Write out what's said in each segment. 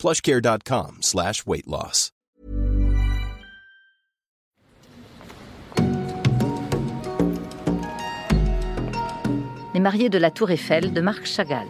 plushcare.com slash weight loss. Les mariés de la Tour Eiffel de Marc Chagall.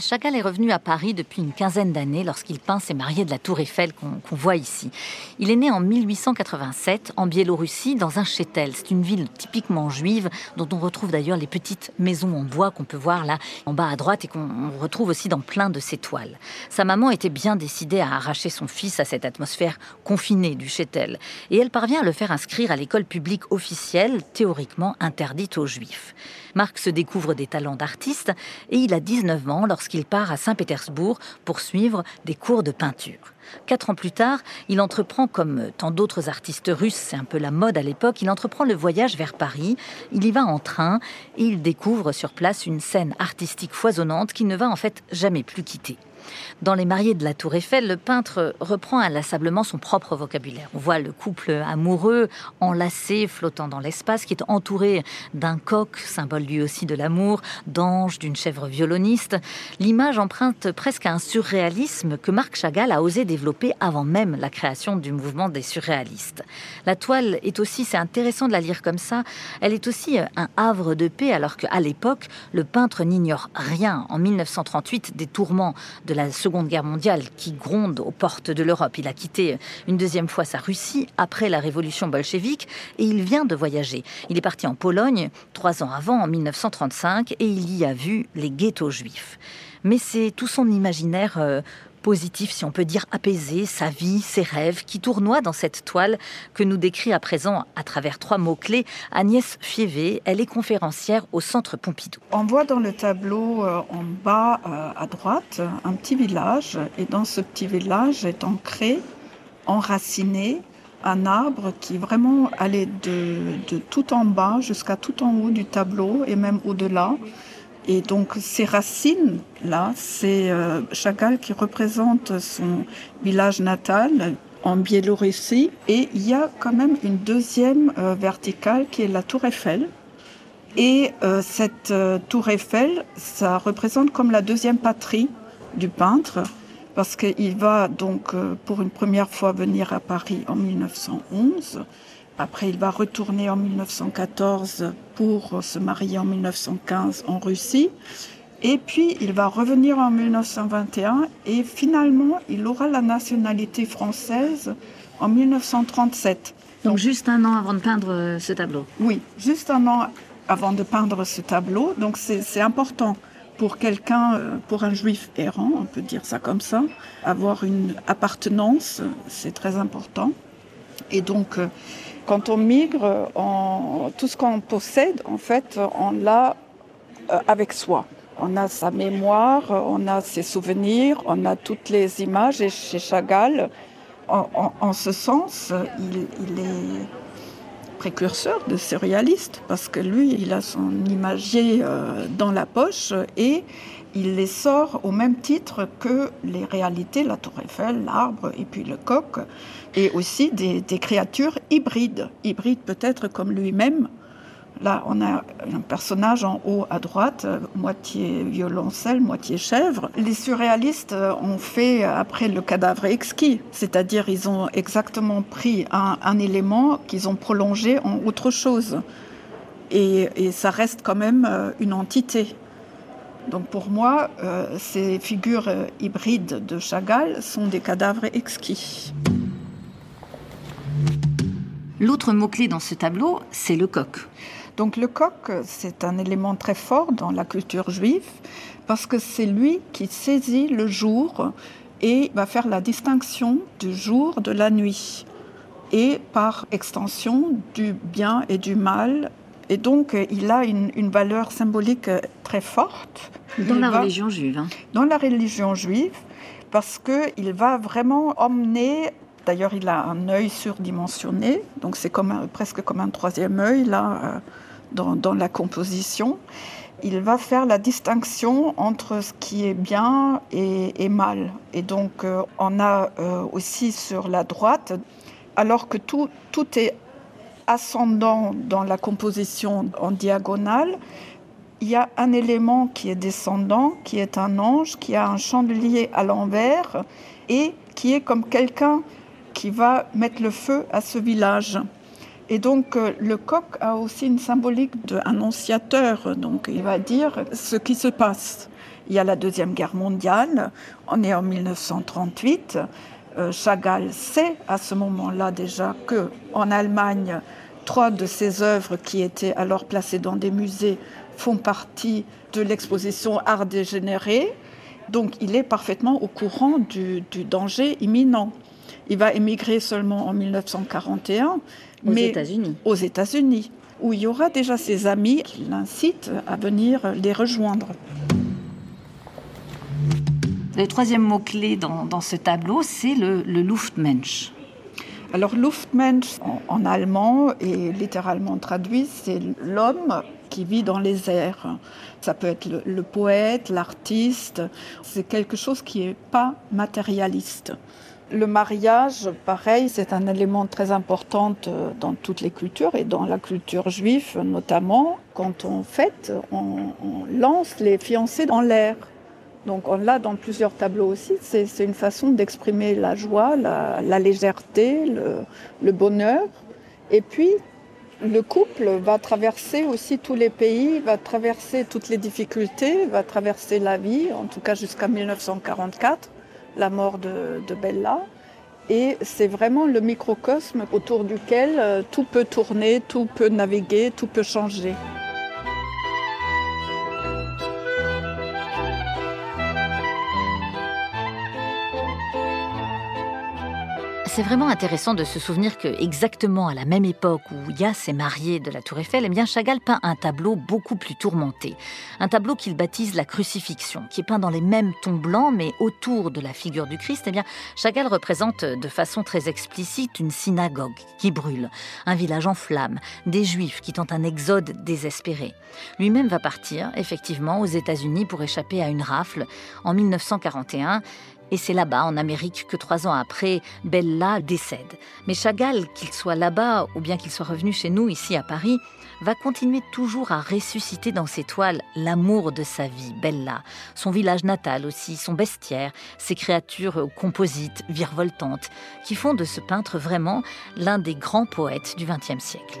Chagall est revenu à Paris depuis une quinzaine d'années lorsqu'il peint ses mariés de la Tour Eiffel qu'on voit ici. Il est né en 1887 en Biélorussie dans un châtel. C'est une ville typiquement juive dont on retrouve d'ailleurs les petites maisons en bois qu'on peut voir là en bas à droite et qu'on retrouve aussi dans plein de ses toiles. Sa maman était bien décidée à arracher son fils à cette atmosphère confinée du châtel et elle parvient à le faire inscrire à l'école publique officielle théoriquement interdite aux juifs. Marc se découvre des talents d'artiste et il a 19 ans lorsqu'il part à Saint-Pétersbourg pour suivre des cours de peinture. Quatre ans plus tard, il entreprend, comme tant d'autres artistes russes, c'est un peu la mode à l'époque, il entreprend le voyage vers Paris. Il y va en train et il découvre sur place une scène artistique foisonnante qu'il ne va en fait jamais plus quitter. Dans Les mariés de la Tour Eiffel, le peintre reprend inlassablement son propre vocabulaire. On voit le couple amoureux, enlacé, flottant dans l'espace, qui est entouré d'un coq, symbole lui aussi de l'amour, d'ange, d'une chèvre violoniste. L'image emprunte presque à un surréalisme que Marc Chagall a osé développer avant même la création du mouvement des surréalistes. La toile est aussi, c'est intéressant de la lire comme ça, elle est aussi un havre de paix, alors qu'à l'époque, le peintre n'ignore rien. En 1938, des tourments de la Seconde Guerre mondiale qui gronde aux portes de l'Europe. Il a quitté une deuxième fois sa Russie après la révolution bolchevique et il vient de voyager. Il est parti en Pologne trois ans avant, en 1935, et il y a vu les ghettos juifs. Mais c'est tout son imaginaire euh, positif, si on peut dire apaisé, sa vie, ses rêves, qui tournoient dans cette toile que nous décrit à présent à travers trois mots-clés Agnès Fievé. Elle est conférencière au Centre Pompidou. On voit dans le tableau euh, en bas euh, à droite un petit village et dans ce petit village est ancré, enraciné, un arbre qui vraiment allait de, de tout en bas jusqu'à tout en haut du tableau et même au-delà. Et donc ces racines-là, c'est euh, Chagall qui représente son village natal en Biélorussie. Et il y a quand même une deuxième euh, verticale qui est la tour Eiffel. Et euh, cette tour Eiffel, ça représente comme la deuxième patrie du peintre, parce qu'il va donc pour une première fois venir à Paris en 1911. Après, il va retourner en 1914 pour se marier en 1915 en Russie. Et puis, il va revenir en 1921 et finalement, il aura la nationalité française en 1937. Donc, juste un an avant de peindre euh, ce tableau Oui, juste un an avant de peindre ce tableau. Donc, c'est important pour quelqu'un, euh, pour un juif errant, on peut dire ça comme ça, avoir une appartenance, c'est très important. Et donc, euh, quand on migre, tout ce qu'on possède, en fait, on l'a euh, avec soi. On a sa mémoire, on a ses souvenirs, on a toutes les images. Et chez Chagall, en, ce sens, il, est précurseur de surréaliste parce que lui, il a son imagier euh, dans la poche et il les sort au même titre que les réalités, la tour Eiffel, l'arbre et puis le coq, et aussi des, créatures hybrides, hybrides peut-être comme lui-même. Là, on a un personnage en haut à droite, moitié violoncelle, moitié chèvre. Les surréalistes ont fait après le cadavre exquis, c'est-à-dire ils ont exactement pris un, élément qu'ils ont prolongé en autre chose. et ça reste quand même euh, une entité. Donc pour moi, euh, ces figures euh, hybrides de Chagall sont des cadavres exquis. L'autre mot-clé dans ce tableau, c'est le coq. Donc le coq, c'est un élément très fort dans la culture juive parce que c'est lui qui saisit le jour et va faire la distinction du jour de la nuit et par extension du bien et du mal et donc, euh, il a une, valeur symbolique euh, très forte. Dans la religion juive. Hein. Dans la religion juive, parce qu'il va vraiment emmener D'ailleurs, il a un œil surdimensionné, donc c'est comme presque comme un troisième œil là euh, dans, la composition. Il va faire la distinction entre ce qui est bien et, mal. Et donc, euh, on a euh, aussi sur la droite, alors que tout, tout est ascendant dans la composition en diagonale, il y a un élément qui est descendant, qui est un ange, qui a un chandelier à l'envers et qui est comme quelqu'un qui va mettre le feu à ce village. Et donc euh, le coq a aussi une symbolique d'annonciateur, donc il va dire ce qui se passe. Il y a la Deuxième Guerre mondiale, on est en 1938. Euh, Chagall sait à ce moment-là déjà que en Allemagne, trois de ses œuvres qui étaient alors placées dans des musées font partie de l'exposition Art dégénéré. Donc il est parfaitement au courant du danger imminent. Il va émigrer seulement en 1941. Aux États-Unis. Aux États-Unis, où il y aura déjà ses amis qui l'incitent à venir les rejoindre. Le troisième mot-clé dans, ce tableau, c'est le, Luftmensch. Alors Luftmensch en, allemand et littéralement traduit, c'est l'homme qui vit dans les airs. Ça peut être le, poète, l'artiste. C'est quelque chose qui n'est pas matérialiste. Le mariage, pareil, c'est un élément très important euh, dans toutes les cultures et dans la culture juive notamment. Quand on fête, on, lance les fiancés dans l'air. Donc on l'a dans plusieurs tableaux aussi. C'est une façon d'exprimer la joie, la, légèreté, le, bonheur. Et puis le couple va traverser aussi tous les pays, va traverser toutes les difficultés, va traverser la vie, en tout cas jusqu'à 1944 la mort de, Bella. Et c'est vraiment le microcosme autour duquel euh, tout peut tourner, tout peut naviguer, tout peut changer. C'est vraiment intéressant de se souvenir que exactement à la même époque où Yass s'est marié de la Tour Eiffel, eh Chagall peint un tableau beaucoup plus tourmenté, un tableau qu'il baptise la crucifixion, qui est peint dans les mêmes tons blancs mais autour de la figure du Christ. Eh bien Chagall représente de façon très explicite une synagogue qui brûle, un village en flammes, des Juifs qui tentent un exode désespéré. Lui-même va partir effectivement aux États-Unis pour échapper à une rafle en 1941 et c'est là-bas, en Amérique, que trois ans après, Bella décède. Mais Chagall, qu'il soit là-bas ou bien qu'il soit revenu chez nous, ici à Paris, va continuer toujours à ressusciter dans ses toiles l'amour de sa vie, Bella, son village natal aussi, son bestiaire, ses créatures composites, virevoltantes, qui font de ce peintre vraiment l'un des grands poètes du XXe siècle.